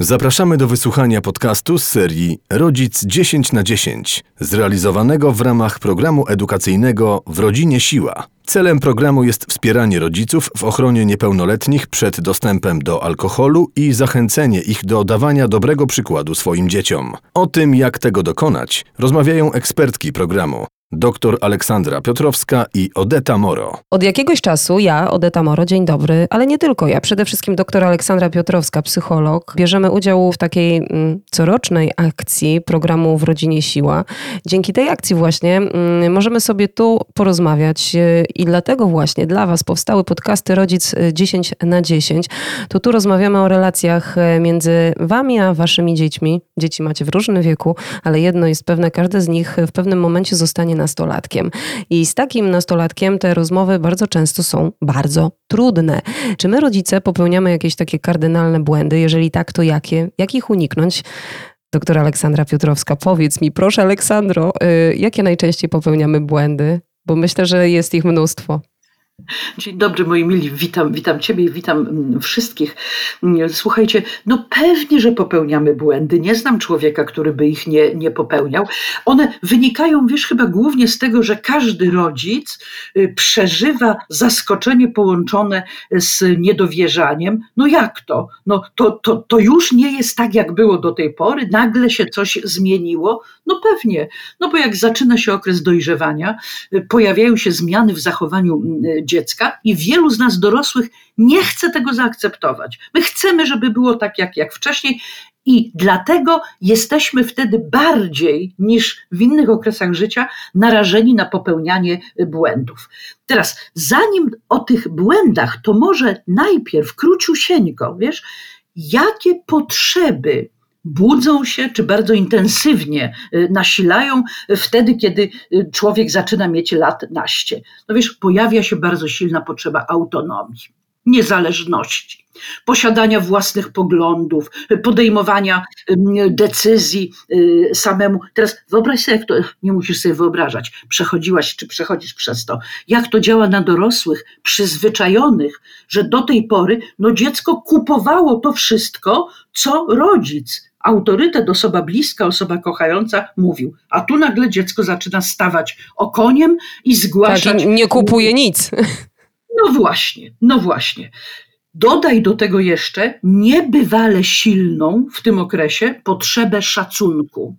Zapraszamy do wysłuchania podcastu z serii Rodzic 10 na 10, zrealizowanego w ramach programu edukacyjnego W Rodzinie Siła. Celem programu jest wspieranie rodziców w ochronie niepełnoletnich przed dostępem do alkoholu i zachęcenie ich do dawania dobrego przykładu swoim dzieciom. O tym, jak tego dokonać, rozmawiają ekspertki programu dr Aleksandra Piotrowska i Odeta Moro. Od jakiegoś czasu ja, Odeta Moro, dzień dobry, ale nie tylko ja, przede wszystkim dr Aleksandra Piotrowska, psycholog, bierzemy udział w takiej mm, corocznej akcji programu W Rodzinie Siła. Dzięki tej akcji właśnie mm, możemy sobie tu porozmawiać y, i dlatego właśnie dla Was powstały podcasty Rodzic 10 na 10. To tu rozmawiamy o relacjach y, między Wami a Waszymi dziećmi. Dzieci macie w różnym wieku, ale jedno jest pewne, każde z nich w pewnym momencie zostanie nastolatkiem. I z takim nastolatkiem te rozmowy bardzo często są bardzo trudne. Czy my, rodzice, popełniamy jakieś takie kardynalne błędy? Jeżeli tak, to jakie? Jak ich uniknąć? Doktor Aleksandra Piotrowska, powiedz mi, proszę Aleksandro, y, jakie najczęściej popełniamy błędy? Bo myślę, że jest ich mnóstwo. Dzień dobry moi mili, witam, witam Ciebie i witam mm, wszystkich. Mm, słuchajcie, no pewnie, że popełniamy błędy. Nie znam człowieka, który by ich nie, nie popełniał. One wynikają, wiesz, chyba głównie z tego, że każdy rodzic y, przeżywa zaskoczenie połączone z niedowierzaniem. No jak to? No to, to, to już nie jest tak, jak było do tej pory, nagle się coś zmieniło. No pewnie, no bo jak zaczyna się okres dojrzewania, y, pojawiają się zmiany w zachowaniu y, dziecka i wielu z nas dorosłych nie chce tego zaakceptować. My chcemy, żeby było tak jak, jak wcześniej i dlatego jesteśmy wtedy bardziej niż w innych okresach życia narażeni na popełnianie błędów. Teraz, zanim o tych błędach, to może najpierw króciusieńko, wiesz, jakie potrzeby budzą się, czy bardzo intensywnie y, nasilają wtedy, kiedy y, człowiek zaczyna mieć lat naście. No wiesz, pojawia się bardzo silna potrzeba autonomii, niezależności, posiadania własnych poglądów, podejmowania decyzji y, samemu. Teraz wyobraź sobie, jak to, nie musisz sobie wyobrażać, przechodziłaś czy przechodzisz przez to, jak to działa na dorosłych, przyzwyczajonych, że do tej pory no dziecko kupowało to wszystko, co rodzic autorytet, osoba bliska, osoba kochająca mówił. A tu nagle dziecko zaczyna stawać okoniem i zgłaszać. Tak, nie kupuje nic. No właśnie, no właśnie. Dodaj do tego jeszcze niebywale silną w tym okresie potrzebę szacunku.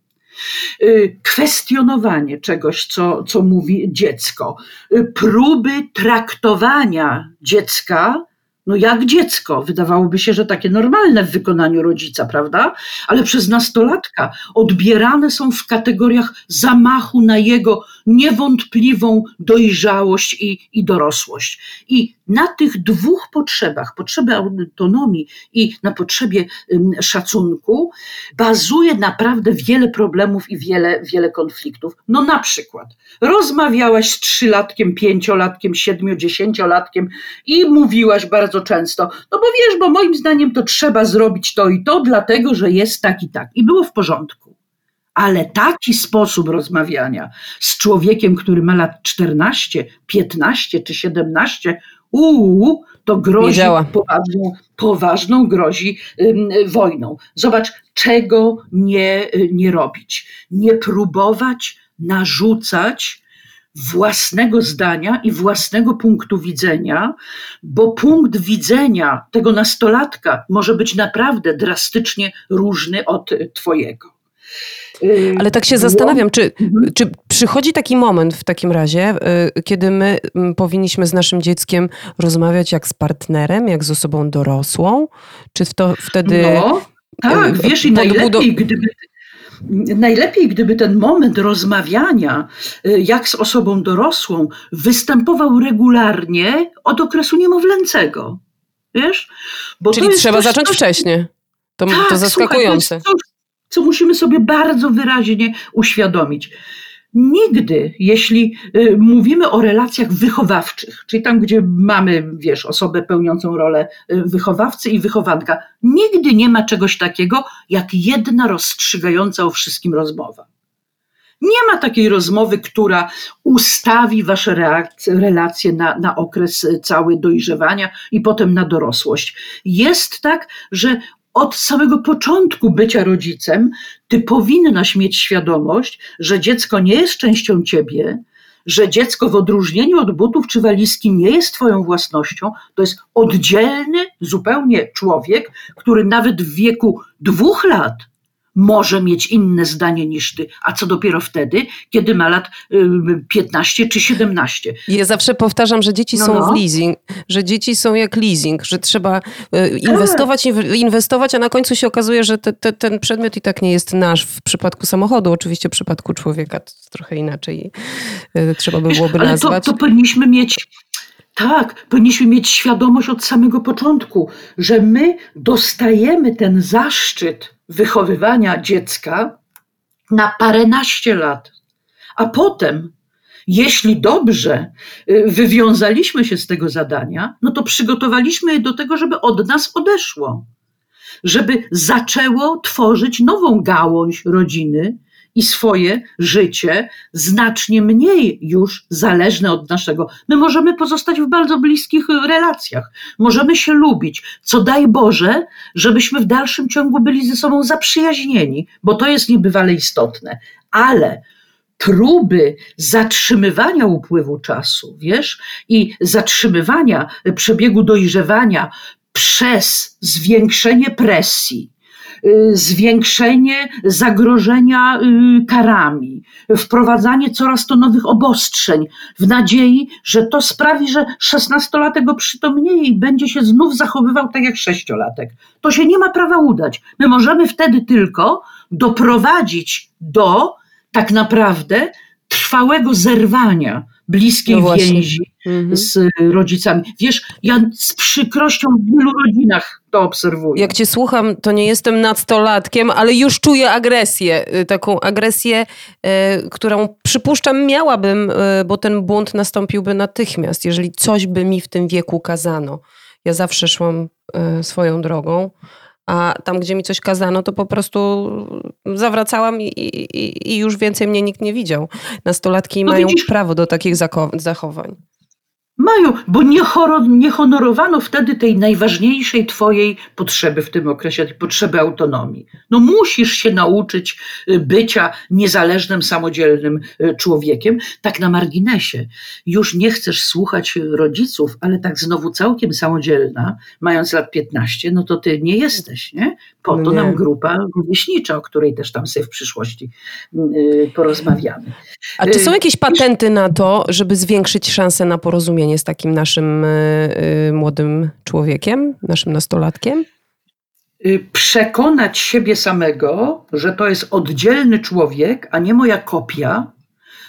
Y, kwestionowanie czegoś, co, co mówi dziecko, y, próby traktowania dziecka no jak dziecko. Wydawałoby się, że takie normalne w wykonaniu rodzica, prawda? Ale przez nastolatka odbierane są w kategoriach zamachu na jego niewątpliwą dojrzałość i, i dorosłość. I na tych dwóch potrzebach, potrzeby autonomii i na potrzebie szacunku, bazuje naprawdę wiele problemów i wiele, wiele konfliktów. No na przykład, rozmawiałaś z trzylatkiem, pięciolatkiem, siedmiu, dziesięciolatkiem i mówiłaś bardzo często, no bo wiesz, bo moim zdaniem to trzeba zrobić to i to, dlatego że jest tak i tak. I było w porządku. Ale taki sposób rozmawiania z człowiekiem, który ma lat 14, 15 czy 17, uuu, to grozi poważną, poważną grozi wojną. Zobacz, czego nie, nie robić. Nie próbować narzucać własnego zdania i własnego punktu widzenia, bo punkt widzenia tego nastolatka może być naprawdę drastycznie różny od Twojego. Ale tak się zastanawiam, czy, mhm. czy przychodzi taki moment w takim razie, y, kiedy my powinniśmy z naszym dzieckiem rozmawiać jak z partnerem, jak z osobą dorosłą? Czy to wtedy. No, tak, y, wiesz, i najlepiej, gdyby najlepiej, gdyby ten moment rozmawiania y, jak z osobą dorosłą występował regularnie od okresu niemowlęcego. Wiesz? Bo Czyli trzeba coś, zacząć coś... wcześniej. To, tak, to zaskakujące. Słuchaj, to coś, co musimy sobie bardzo wyraźnie uświadomić. Nigdy, jeśli y, mówimy o relacjach wychowawczych, czyli tam, gdzie mamy, wiesz, osobę pełniącą rolę y, wychowawcy i wychowanka, nigdy nie ma czegoś takiego jak jedna rozstrzygająca o wszystkim rozmowa. Nie ma takiej rozmowy, która ustawi wasze relacje na, na okres cały dojrzewania i potem na dorosłość. Jest tak, że od samego początku bycia rodzicem, ty powinnaś mieć świadomość, że dziecko nie jest częścią ciebie, że dziecko w odróżnieniu od butów czy walizki nie jest twoją własnością, to jest oddzielny zupełnie człowiek, który nawet w wieku dwóch lat może mieć inne zdanie niż ty, a co dopiero wtedy, kiedy ma lat 15 czy 17. Ja zawsze powtarzam, że dzieci No, są no. w leasing, że dzieci są jak leasing, że trzeba e, inwestować, inw- inwestować, a na końcu się okazuje, że te, te, ten przedmiot i tak nie jest nasz. W przypadku samochodu, oczywiście w przypadku człowieka to trochę inaczej e, trzeba by byłoby Ale to, nazwać. to powinniśmy mieć, tak, powinniśmy mieć świadomość od samego początku, że my dostajemy ten zaszczyt wychowywania dziecka na paręnaście lat. A potem, jeśli dobrze y, wywiązaliśmy się z tego zadania, no to przygotowaliśmy je do tego, żeby od nas odeszło. Żeby zaczęło tworzyć nową gałąź rodziny i swoje życie znacznie mniej już zależne od naszego. My możemy pozostać w bardzo bliskich y, relacjach, możemy się lubić, co daj Boże, żebyśmy w dalszym ciągu byli ze sobą zaprzyjaźnieni, bo to jest niebywale istotne. Ale próby zatrzymywania upływu czasu, wiesz, i zatrzymywania przebiegu dojrzewania przez zwiększenie presji, y, zwiększenie zagrożenia y, karami, wprowadzanie coraz to nowych obostrzeń, w nadziei, że to sprawi, że szesnastolatek oprzytomnieje i będzie się znów zachowywał tak jak sześciolatek. To się nie ma prawa udać. My możemy wtedy tylko doprowadzić do tak naprawdę trwałego zerwania bliskiej No więzi Mhm. z rodzicami. Wiesz, ja z przykrością w wielu rodzinach to obserwuję. Jak cię słucham, to nie jestem nastolatkiem, ale już czuję agresję. y, Taką agresję, y, którą przypuszczam miałabym, y, bo ten bunt nastąpiłby natychmiast, jeżeli coś by mi w tym wieku kazano. Ja zawsze szłam swoją drogą, a tam, gdzie mi coś kazano, to po prostu zawracałam i, i, i już więcej mnie nikt nie widział. Nastolatki No mają widzisz- prawo do takich zachowań. Mają, bo nie, nie honorowano wtedy tej najważniejszej twojej potrzeby w tym okresie, tej potrzeby autonomii. No musisz się nauczyć y, bycia niezależnym, samodzielnym y, człowiekiem. Tak na marginesie. Już nie chcesz słuchać rodziców, ale tak znowu całkiem samodzielna, mając lat 15, no to ty nie jesteś, nie? Po No to nie. nam grupa rówieśnicza, o której też tam sobie w przyszłości y, porozmawiamy. A czy są jakieś patenty na to, żeby zwiększyć szanse na porozumienie z takim naszym y, y, młodym człowiekiem, naszym nastolatkiem? y, przekonać siebie samego, że to jest oddzielny człowiek, a nie moja kopia,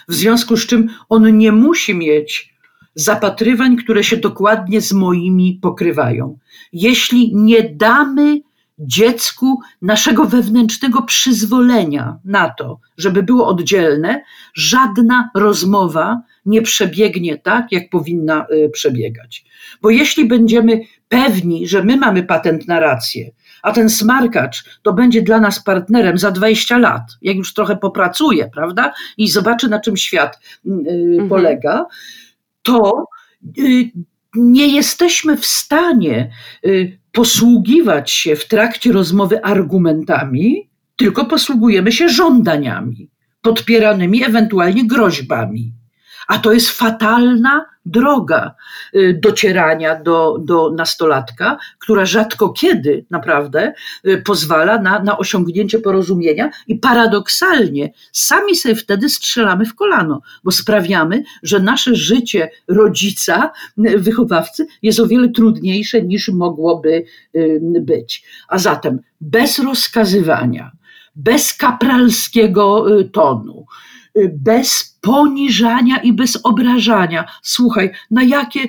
w związku z czym on nie musi mieć zapatrywań, które się dokładnie z moimi pokrywają. Jeśli nie damy dziecku naszego wewnętrznego przyzwolenia na to, żeby było oddzielne, żadna rozmowa nie przebiegnie tak, jak powinna y, przebiegać. Bo jeśli będziemy pewni, że my mamy patent na rację, a ten smarkacz to będzie dla nas partnerem za 20 lat, jak już trochę popracuje, prawda, i zobaczy, na czym świat y, Mhm. polega, to y, nie jesteśmy w stanie y, posługiwać się w trakcie rozmowy argumentami, tylko posługujemy się żądaniami, podpieranymi ewentualnie groźbami. A to jest fatalna droga y, docierania do, do nastolatka, która rzadko kiedy naprawdę y, pozwala na, na osiągnięcie porozumienia i paradoksalnie sami sobie wtedy strzelamy w kolano, bo sprawiamy, że nasze życie rodzica, y, wychowawcy jest o wiele trudniejsze niż mogłoby być. A zatem bez rozkazywania, bez kapralskiego tonu, bez poniżania i bez obrażania. Słuchaj, na jakie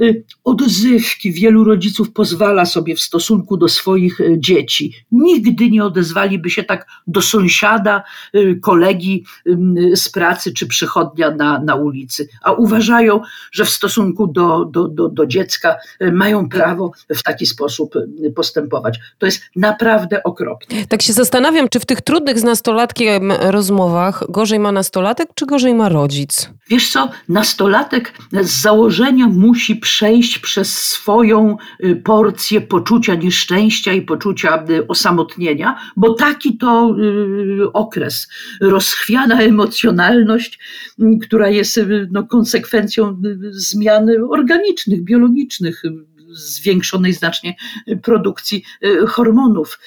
y, odzywki wielu rodziców pozwala sobie w stosunku do swoich y, dzieci. Nigdy nie odezwaliby się tak do sąsiada, y, kolegi z pracy czy przychodnia na, na ulicy, a uważają, że w stosunku do, do, do, do dziecka mają prawo w taki sposób postępować. To jest naprawdę okropne. Tak się zastanawiam, czy w tych trudnych z nastolatkiem rozmowach gorzej ma nastolatek, czy gorzej ma rodzic? Wiesz co, nastolatek z założenia musi przejść przez swoją y, porcję poczucia nieszczęścia i poczucia y, osamotnienia, bo taki to y, okres. Rozchwiana emocjonalność, która jest no, konsekwencją zmian organicznych, biologicznych, zwiększonej znacznie produkcji hormonów.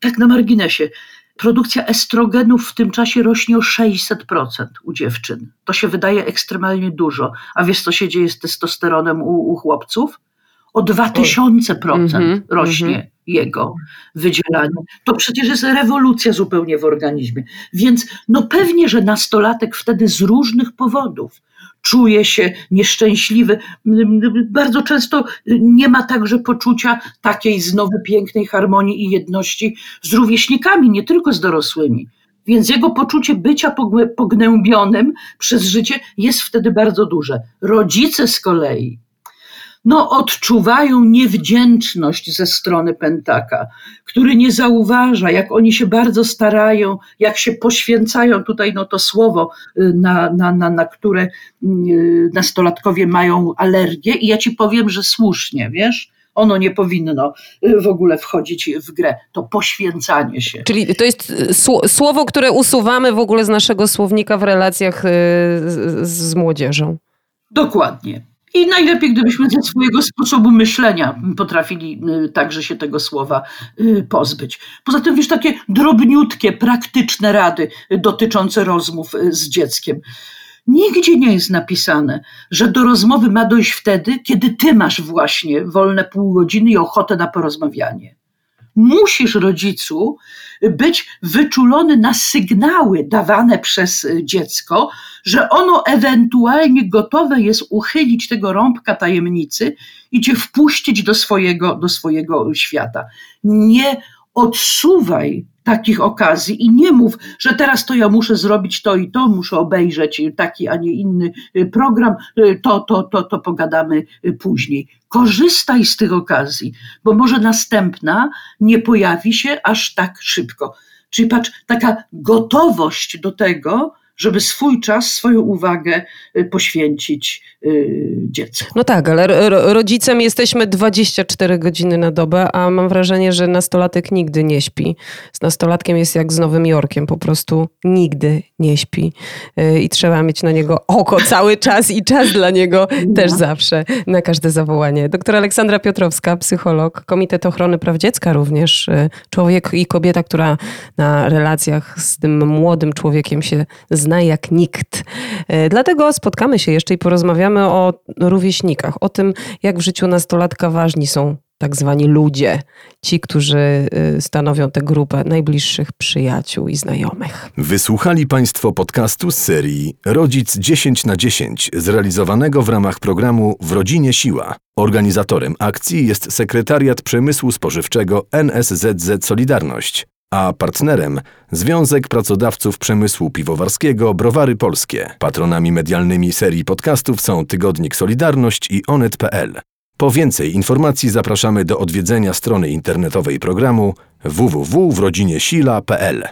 Tak na marginesie. Produkcja estrogenów w tym czasie rośnie o 600% u dziewczyn. To się wydaje ekstremalnie dużo. A wiesz, co się dzieje z testosteronem u, u chłopców? O 2000% mm-hmm, rośnie mm-hmm. Jego wydzielanie. To przecież jest rewolucja zupełnie w organizmie. Więc no pewnie, że nastolatek wtedy z różnych powodów czuje się nieszczęśliwy. Bardzo często nie ma także poczucia takiej znowu pięknej harmonii i jedności z rówieśnikami, nie tylko z dorosłymi. Więc jego poczucie bycia pognębionym przez życie jest wtedy bardzo duże. Rodzice z kolei no, odczuwają niewdzięczność ze strony Pentaka, który nie zauważa, jak oni się bardzo starają, jak się poświęcają, tutaj no to słowo, y, na, na, na, na które y, nastolatkowie mają alergię i ja ci powiem, że słusznie, wiesz? ono nie powinno y, w ogóle wchodzić w grę. To poświęcanie się. Czyli to jest słowo, które usuwamy w ogóle z naszego słownika w relacjach z, z młodzieżą. Dokładnie. I najlepiej, gdybyśmy ze swojego sposobu myślenia potrafili y, także się tego słowa y, pozbyć. Poza tym, wiesz, takie drobniutkie, praktyczne rady dotyczące rozmów y, z dzieckiem. Nigdzie nie jest napisane, że do rozmowy ma dojść wtedy, kiedy ty masz właśnie wolne pół godziny i ochotę na porozmawianie musisz rodzicu być wyczulony na sygnały dawane przez dziecko, że ono ewentualnie gotowe jest uchylić tego rąbka tajemnicy i cię wpuścić do swojego, do swojego świata. Nie odsuwaj takich okazji i nie mów, że teraz to ja muszę zrobić to i to, muszę obejrzeć taki, a nie inny y, program, y, to, to, to, to pogadamy y, później. Korzystaj z tych okazji, bo może następna nie pojawi się aż tak szybko. Czyli patrz, taka gotowość do tego, żeby swój czas, swoją uwagę y, poświęcić y, dziecku. No tak, ale rodzicem jesteśmy 24 godziny na dobę, a mam wrażenie, że nastolatek nigdy nie śpi. Z nastolatkiem jest jak z Nowym Jorkiem, po prostu nigdy nie śpi. Y, I trzeba mieć na niego oko cały czas i czas dla niego no. też zawsze, na każde zawołanie. Doktor Aleksandra Piotrowska, psycholog, Komitet Ochrony Praw Dziecka również, człowiek i kobieta, która na relacjach z tym młodym człowiekiem się zna jak nikt. E, dlatego spotkamy się jeszcze i porozmawiamy o rówieśnikach, o tym, jak w życiu nastolatka ważni są tak zwani ludzie, ci, którzy y, stanowią tę grupę najbliższych przyjaciół i znajomych. Wysłuchali Państwo podcastu z serii Rodzic 10 na 10, zrealizowanego w ramach programu W Rodzinie Siła. Organizatorem akcji jest Sekretariat Przemysłu Spożywczego NSZZ Solidarność a partnerem Związek Pracodawców Przemysłu Piwowarskiego Browary Polskie. Patronami medialnymi serii podcastów są Tygodnik Solidarność i Onet.pl. Po więcej informacji zapraszamy do odwiedzenia strony internetowej programu www.wrodziniesila.pl.